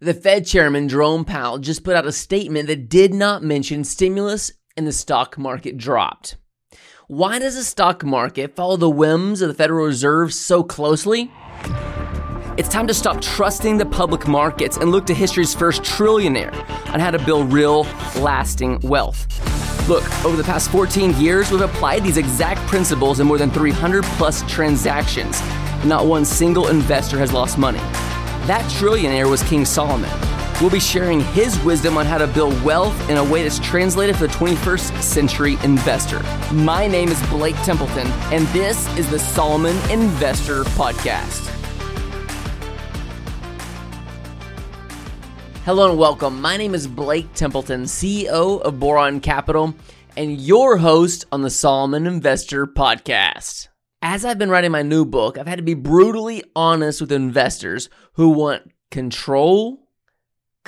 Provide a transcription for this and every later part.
The Fed chairman, Jerome Powell, just put out a statement that did not mention stimulus and the stock market dropped. Why does the stock market follow the whims of the Federal Reserve so closely? It's time to stop trusting the public markets and look to history's first trillionaire on how to build real, lasting wealth. Look, over the past 14 years, we've applied these exact principles in more than 300 plus transactions. Not one single investor has lost money. That trillionaire was King Solomon. We'll be sharing his wisdom on how to build wealth in a way that's translated for the 21st century investor. My name is Blake Templeton, and this is the Solomon Investor Podcast. Hello and welcome. My name is Blake Templeton, CEO of Boron Capital, and your host on the Solomon Investor Podcast. As I've been writing my new book, I've had to be brutally honest with investors who want control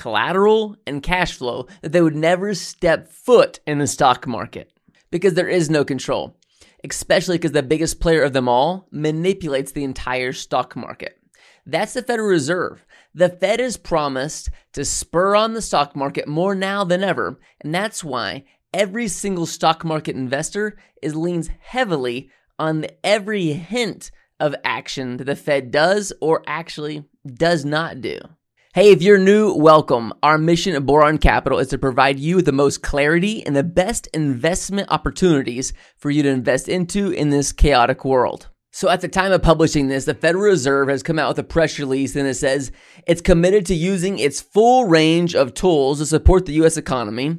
collateral, and cash flow that they would never step foot in the stock market because there is no control, especially because the biggest player of them all manipulates the entire stock market. That's the Federal Reserve. The Fed has promised to spur on the stock market more now than ever, and that's why every single stock market investor is leans heavily on every hint of action that the Fed does or actually does not do. Hey, if you're new, welcome. Our mission at Boron Capital is to provide you with the most clarity and the best investment opportunities for you to invest into in this chaotic world. So at the time of publishing this, the Federal Reserve has come out with a press release and it says it's committed to using its full range of tools to support the US economy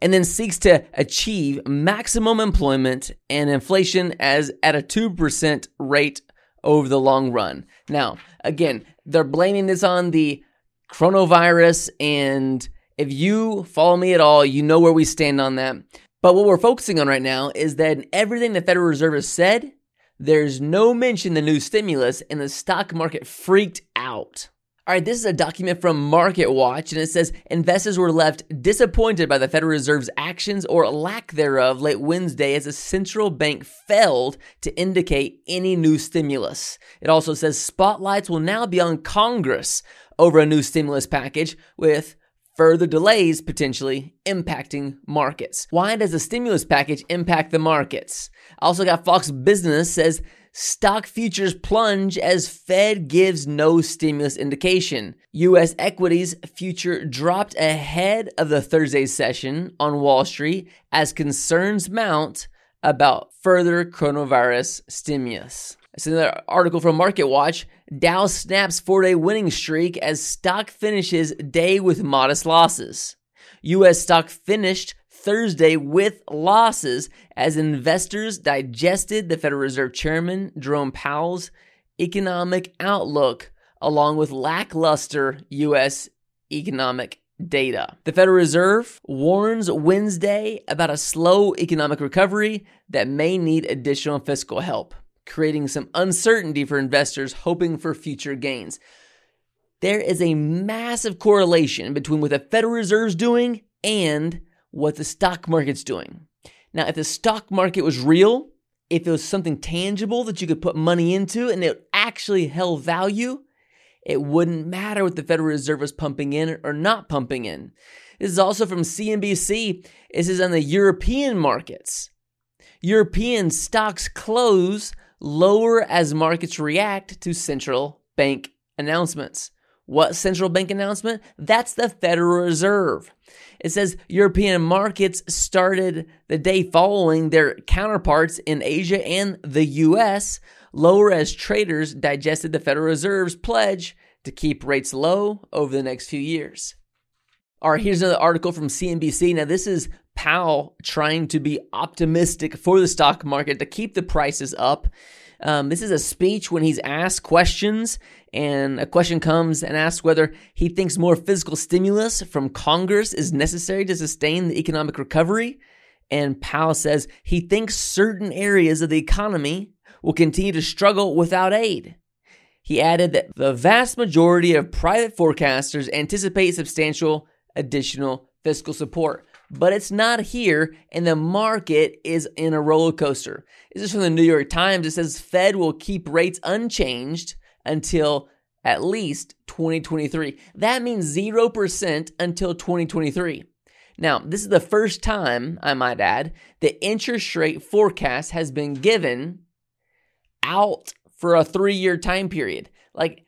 and then seeks to achieve maximum employment and inflation as at a 2% rate over the long run. Now, again, they're blaming this on the coronavirus. And if you follow me at all, you know where we stand on that. But what we're focusing on right now is that in everything the Federal Reserve has said, there's no mention the new stimulus, and the stock market freaked out. All right, this is a document from Market Watch, and it says investors were left disappointed by the Federal Reserve's actions or lack thereof late Wednesday as the central bank failed to indicate any new stimulus. It also says spotlights will now be on Congress over a new stimulus package with further delays potentially impacting markets. Why does the stimulus package impact the markets? I Also got Fox Business says stock futures plunge as Fed gives no stimulus indication. US equities future dropped ahead of the Thursday session on Wall Street as concerns mount about further coronavirus stimulus. It's another article from Market Watch. Dow snaps four day winning streak as stock finishes day with modest losses. U.S. stock finished Thursday with losses as investors digested the Federal Reserve Chairman Jerome Powell's economic outlook along with lackluster U.S. economic data. The Federal Reserve warns Wednesday about a slow economic recovery that may need additional fiscal help creating some uncertainty for investors hoping for future gains. There is a massive correlation between what the Federal Reserve is doing and what the stock market's doing. Now, if the stock market was real, if it was something tangible that you could put money into and it actually held value, it wouldn't matter what the Federal Reserve was pumping in or not pumping in. This is also from CNBC. This is on the European markets. European stocks close lower as markets react to central bank announcements. What central bank announcement? That's the Federal Reserve. It says European markets started the day following their counterparts in Asia and the US lower as traders digested the Federal Reserve's pledge to keep rates low over the next few years. All right, here's another article from CNBC. Now, this is Powell trying to be optimistic for the stock market to keep the prices up. Um, this is a speech when he's asked questions, and a question comes and asks whether he thinks more physical stimulus from Congress is necessary to sustain the economic recovery. And Powell says he thinks certain areas of the economy will continue to struggle without aid. He added that the vast majority of private forecasters anticipate substantial additional fiscal support but it's not here, and the market is in a roller coaster. This is from the New York Times. It says Fed will keep rates unchanged until at least 2023. That means 0% until 2023. Now, this is the first time, I might add, the interest rate forecast has been given out for a three year time period. Like,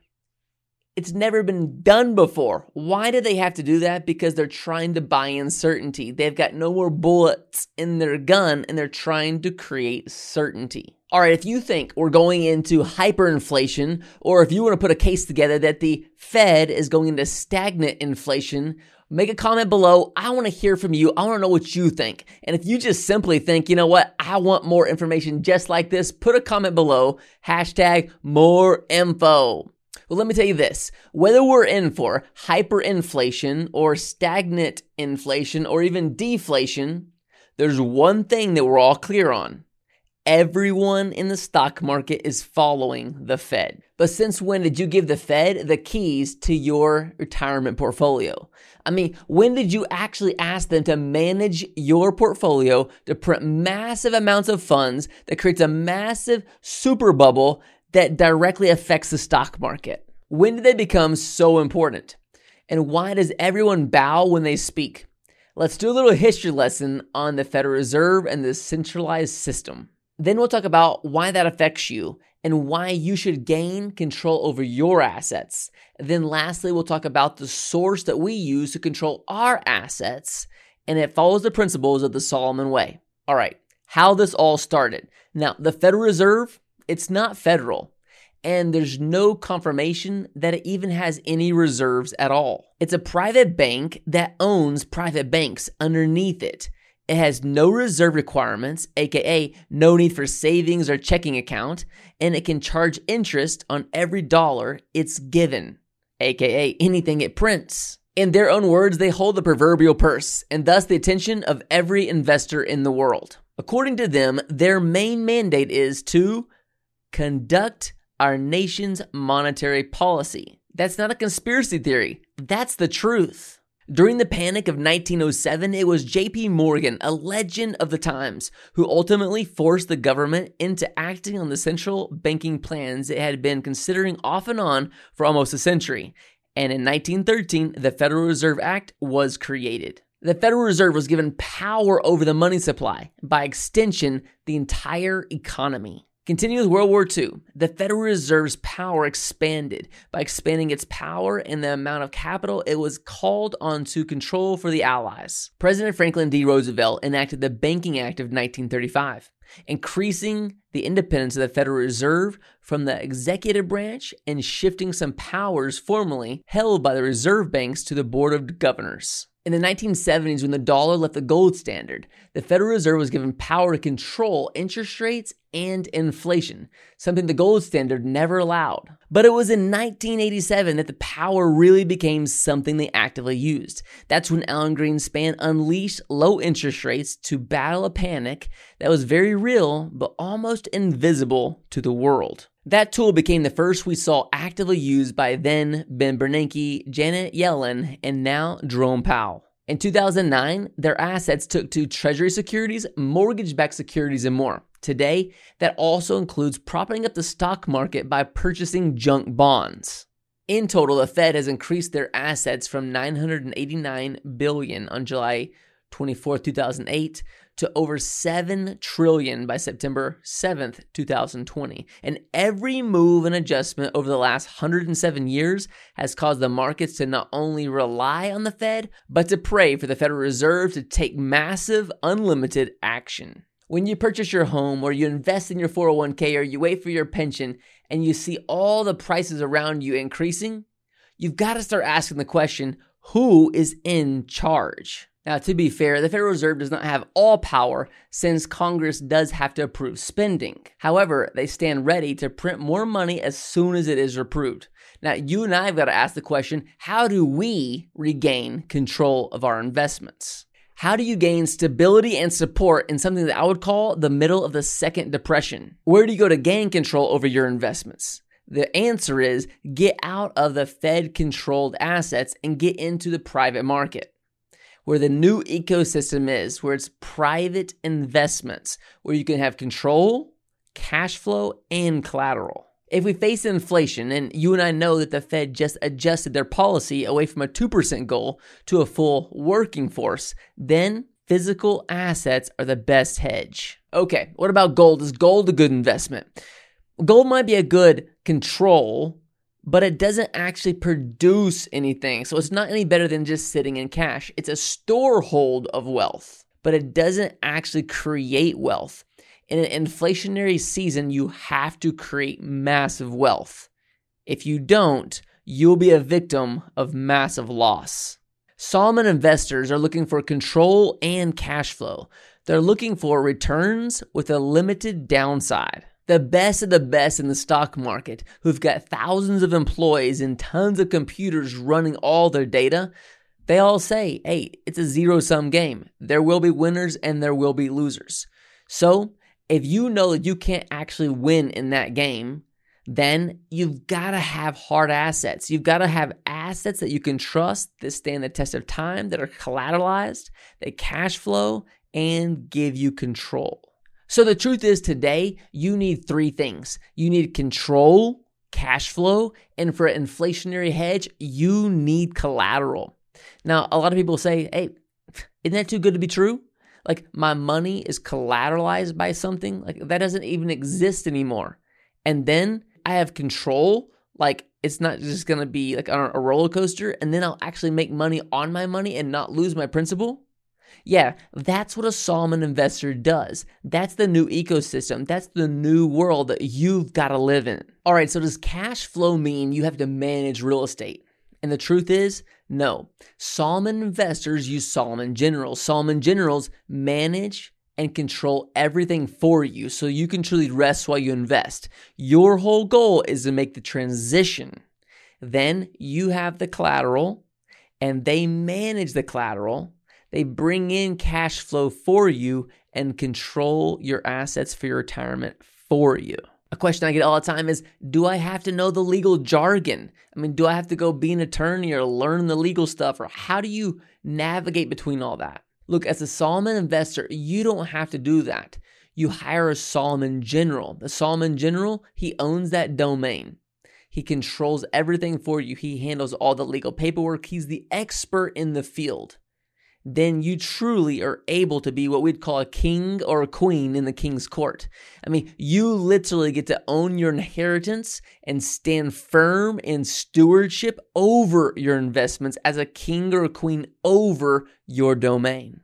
it's never been done before. Why do they have to do that? Because they're trying to buy uncertainty. They've got no more bullets in their gun and they're trying to create certainty. All right, if you think we're going into hyperinflation, or if you want to put a case together that the Fed is going into stagnant inflation, make a comment below. I want to hear from you. I want to know what you think. And if you just simply think, you know what, I want more information just like this, put a comment below. Hashtag more info. Well, let me tell you this whether we're in for hyperinflation or stagnant inflation or even deflation, there's one thing that we're all clear on. Everyone in the stock market is following the Fed. But since when did you give the Fed the keys to your retirement portfolio? I mean, when did you actually ask them to manage your portfolio to print massive amounts of funds that creates a massive super bubble that directly affects the stock market? When did they become so important? And why does everyone bow when they speak? Let's do a little history lesson on the Federal Reserve and the centralized system. Then we'll talk about why that affects you and why you should gain control over your assets. Then lastly, we'll talk about the source that we use to control our assets and it follows the principles of the Solomon way. All right, how this all started. Now, the Federal Reserve, it's not federal and there's no confirmation that it even has any reserves at all. It's a private bank that owns private banks underneath it. It has no reserve requirements, aka no need for savings or checking account, and it can charge interest on every dollar it's given, aka anything it prints. In their own words, they hold the proverbial purse and thus the attention of every investor in the world. According to them, their main mandate is to conduct our nation's monetary policy. That's not a conspiracy theory, that's the truth. During the panic of 1907, it was J.P. Morgan, a legend of the times, who ultimately forced the government into acting on the central banking plans it had been considering off and on for almost a century. And in 1913, the Federal Reserve Act was created. The Federal Reserve was given power over the money supply, by extension, the entire economy. Continue with World War II. The Federal Reserve's power expanded. By expanding its power and the amount of capital it was called on to control for the Allies. President Franklin D. Roosevelt enacted the Banking Act of 1935, increasing the independence of the Federal Reserve from the executive branch and shifting some powers formerly held by the reserve banks to the Board of Governors. In the 1970s, when the dollar left the gold standard, the Federal Reserve was given power to control interest rates and inflation, something the gold standard never allowed. But it was in 1987 that the power really became something they actively used. That's when Alan Greenspan unleashed low interest rates to battle a panic that was very real but almost invisible to the world. That tool became the first we saw actively used by then Ben Bernanke, Janet Yellen, and now Jerome Powell. In 2009, their assets took to Treasury securities, mortgage backed securities, and more. Today, that also includes propping up the stock market by purchasing junk bonds. In total, the Fed has increased their assets from 989 billion on July 24, 2008 to over 7 trillion by September 7th, 2020. And every move and adjustment over the last 107 years has caused the markets to not only rely on the Fed, but to pray for the Federal Reserve to take massive, unlimited action. When you purchase your home or you invest in your 401k or you wait for your pension and you see all the prices around you increasing, you've got to start asking the question who is in charge? Now, to be fair, the Federal Reserve does not have all power since Congress does have to approve spending. However, they stand ready to print more money as soon as it is approved. Now, you and I have got to ask the question how do we regain control of our investments? How do you gain stability and support in something that I would call the middle of the second depression? Where do you go to gain control over your investments? The answer is get out of the Fed controlled assets and get into the private market where the new ecosystem is, where it's private investments, where you can have control, cash flow, and collateral. If we face inflation, and you and I know that the Fed just adjusted their policy away from a 2% goal to a full working force, then physical assets are the best hedge. Okay, what about gold? Is gold a good investment? Gold might be a good control, but it doesn't actually produce anything. So it's not any better than just sitting in cash. It's a storehold of wealth, but it doesn't actually create wealth. In an inflationary season, you have to create massive wealth. If you don't, you'll be a victim of massive loss. Solomon investors are looking for control and cash flow. They're looking for returns with a limited downside. The best of the best in the stock market, who've got thousands of employees and tons of computers running all their data, they all say, hey, it's a zero sum game. There will be winners and there will be losers. So, if you know that you can't actually win in that game, then you've got to have hard assets. You've got to have assets that you can trust that stand the test of time, that are collateralized, that cash flow, and give you control. So the truth is today, you need three things. You need control, cash flow, and for an inflationary hedge, you need collateral. Now, a lot of people say, hey, isn't that too good to be true? Like my money is collateralized by something, like that doesn't even exist anymore. And then I have control, like it's not just gonna be like on a roller coaster, and then I'll actually make money on my money and not lose my principal. Yeah, that's what a Solomon investor does. That's the new ecosystem. That's the new world that you've got to live in. All right, so does cash flow mean you have to manage real estate? And the truth is, no. Solomon investors use Solomon Generals. Solomon Generals manage and control everything for you so you can truly rest while you invest. Your whole goal is to make the transition. Then you have the collateral and they manage the collateral. They bring in cash flow for you and control your assets for your retirement for you. A question I get all the time is Do I have to know the legal jargon? I mean, do I have to go be an attorney or learn the legal stuff? Or how do you navigate between all that? Look, as a Solomon investor, you don't have to do that. You hire a Solomon general. The Solomon general, he owns that domain. He controls everything for you. He handles all the legal paperwork. He's the expert in the field then you truly are able to be what we'd call a king or a queen in the king's court. I mean, you literally get to own your inheritance and stand firm in stewardship over your investments as a king or a queen over your domain.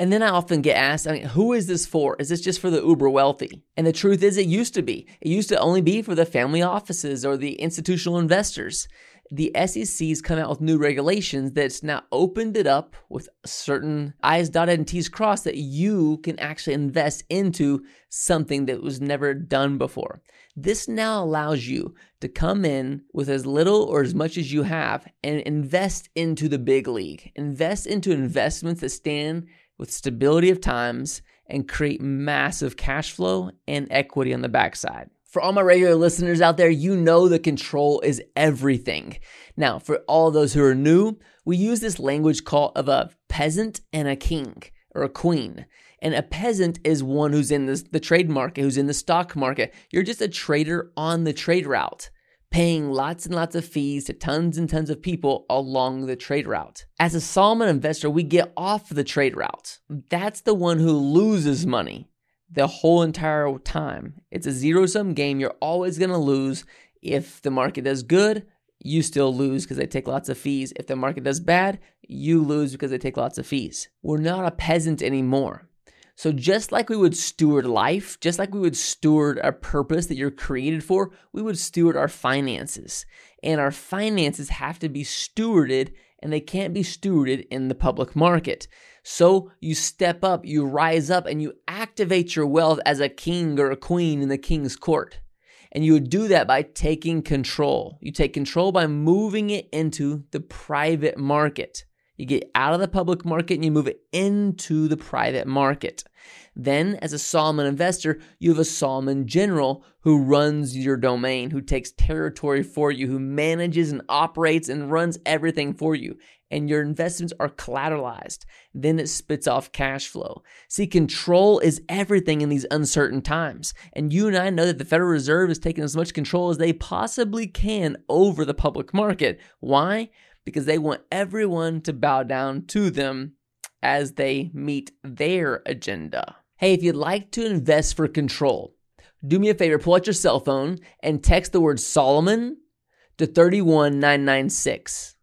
And then I often get asked, I mean, who is this for? Is this just for the uber wealthy? And the truth is, it used to be. It used to only be for the family offices or the institutional investors the SEC's come out with new regulations that's now opened it up with certain I's dotted and T's crossed that you can actually invest into something that was never done before. This now allows you to come in with as little or as much as you have and invest into the big league. Invest into investments that stand with stability of times and create massive cash flow and equity on the backside. For all my regular listeners out there, you know that control is everything. Now, for all those who are new, we use this language called of a peasant and a king or a queen. And a peasant is one who's in this, the trade market, who's in the stock market. You're just a trader on the trade route, paying lots and lots of fees to tons and tons of people along the trade route. As a Solomon investor, we get off the trade route. That's the one who loses money the whole entire time. It's a zero sum game. You're always going to lose. If the market does good, you still lose because they take lots of fees. If the market does bad, you lose because they take lots of fees. We're not a peasant anymore. So, just like we would steward life, just like we would steward a purpose that you're created for, we would steward our finances. And our finances have to be stewarded, and they can't be stewarded in the public market. So you step up, you rise up, and you activate your wealth as a king or a queen in the king's court. And you would do that by taking control. You take control by moving it into the private market. You get out of the public market and you move it into the private market. Then, as a Solomon investor, you have a Solomon general who runs your domain, who takes territory for you, who manages and operates and runs everything for you. And your investments are collateralized. Then it spits off cash flow. See, control is everything in these uncertain times. And you and I know that the Federal Reserve is taking as much control as they possibly can over the public market. Why? Because they want everyone to bow down to them as they meet their agenda. Hey, if you'd like to invest for control, do me a favor, pull out your cell phone and text the word Solomon to 31996.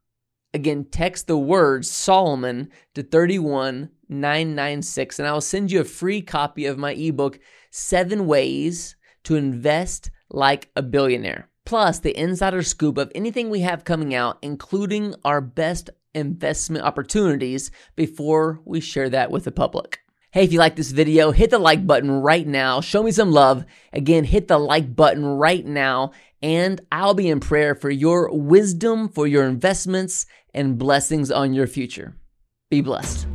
Again, text the word Solomon to 31996, and I will send you a free copy of my ebook, Seven Ways to Invest Like a Billionaire. Plus, the insider scoop of anything we have coming out, including our best investment opportunities, before we share that with the public. Hey, if you like this video, hit the like button right now. Show me some love. Again, hit the like button right now, and I'll be in prayer for your wisdom, for your investments, and blessings on your future. Be blessed.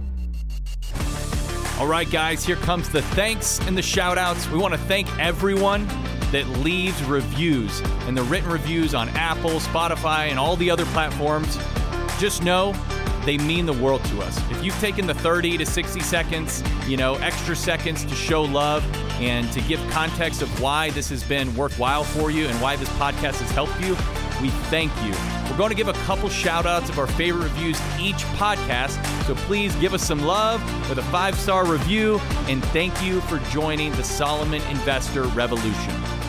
All right, guys, here comes the thanks and the shout outs. We want to thank everyone that leaves reviews and the written reviews on Apple, Spotify, and all the other platforms. Just know they mean the world to us. If you've taken the 30 to 60 seconds, you know, extra seconds to show love and to give context of why this has been worthwhile for you and why this podcast has helped you, we thank you. We're going to give a couple shout outs of our favorite reviews each podcast, so please give us some love with a five star review and thank you for joining the Solomon Investor Revolution.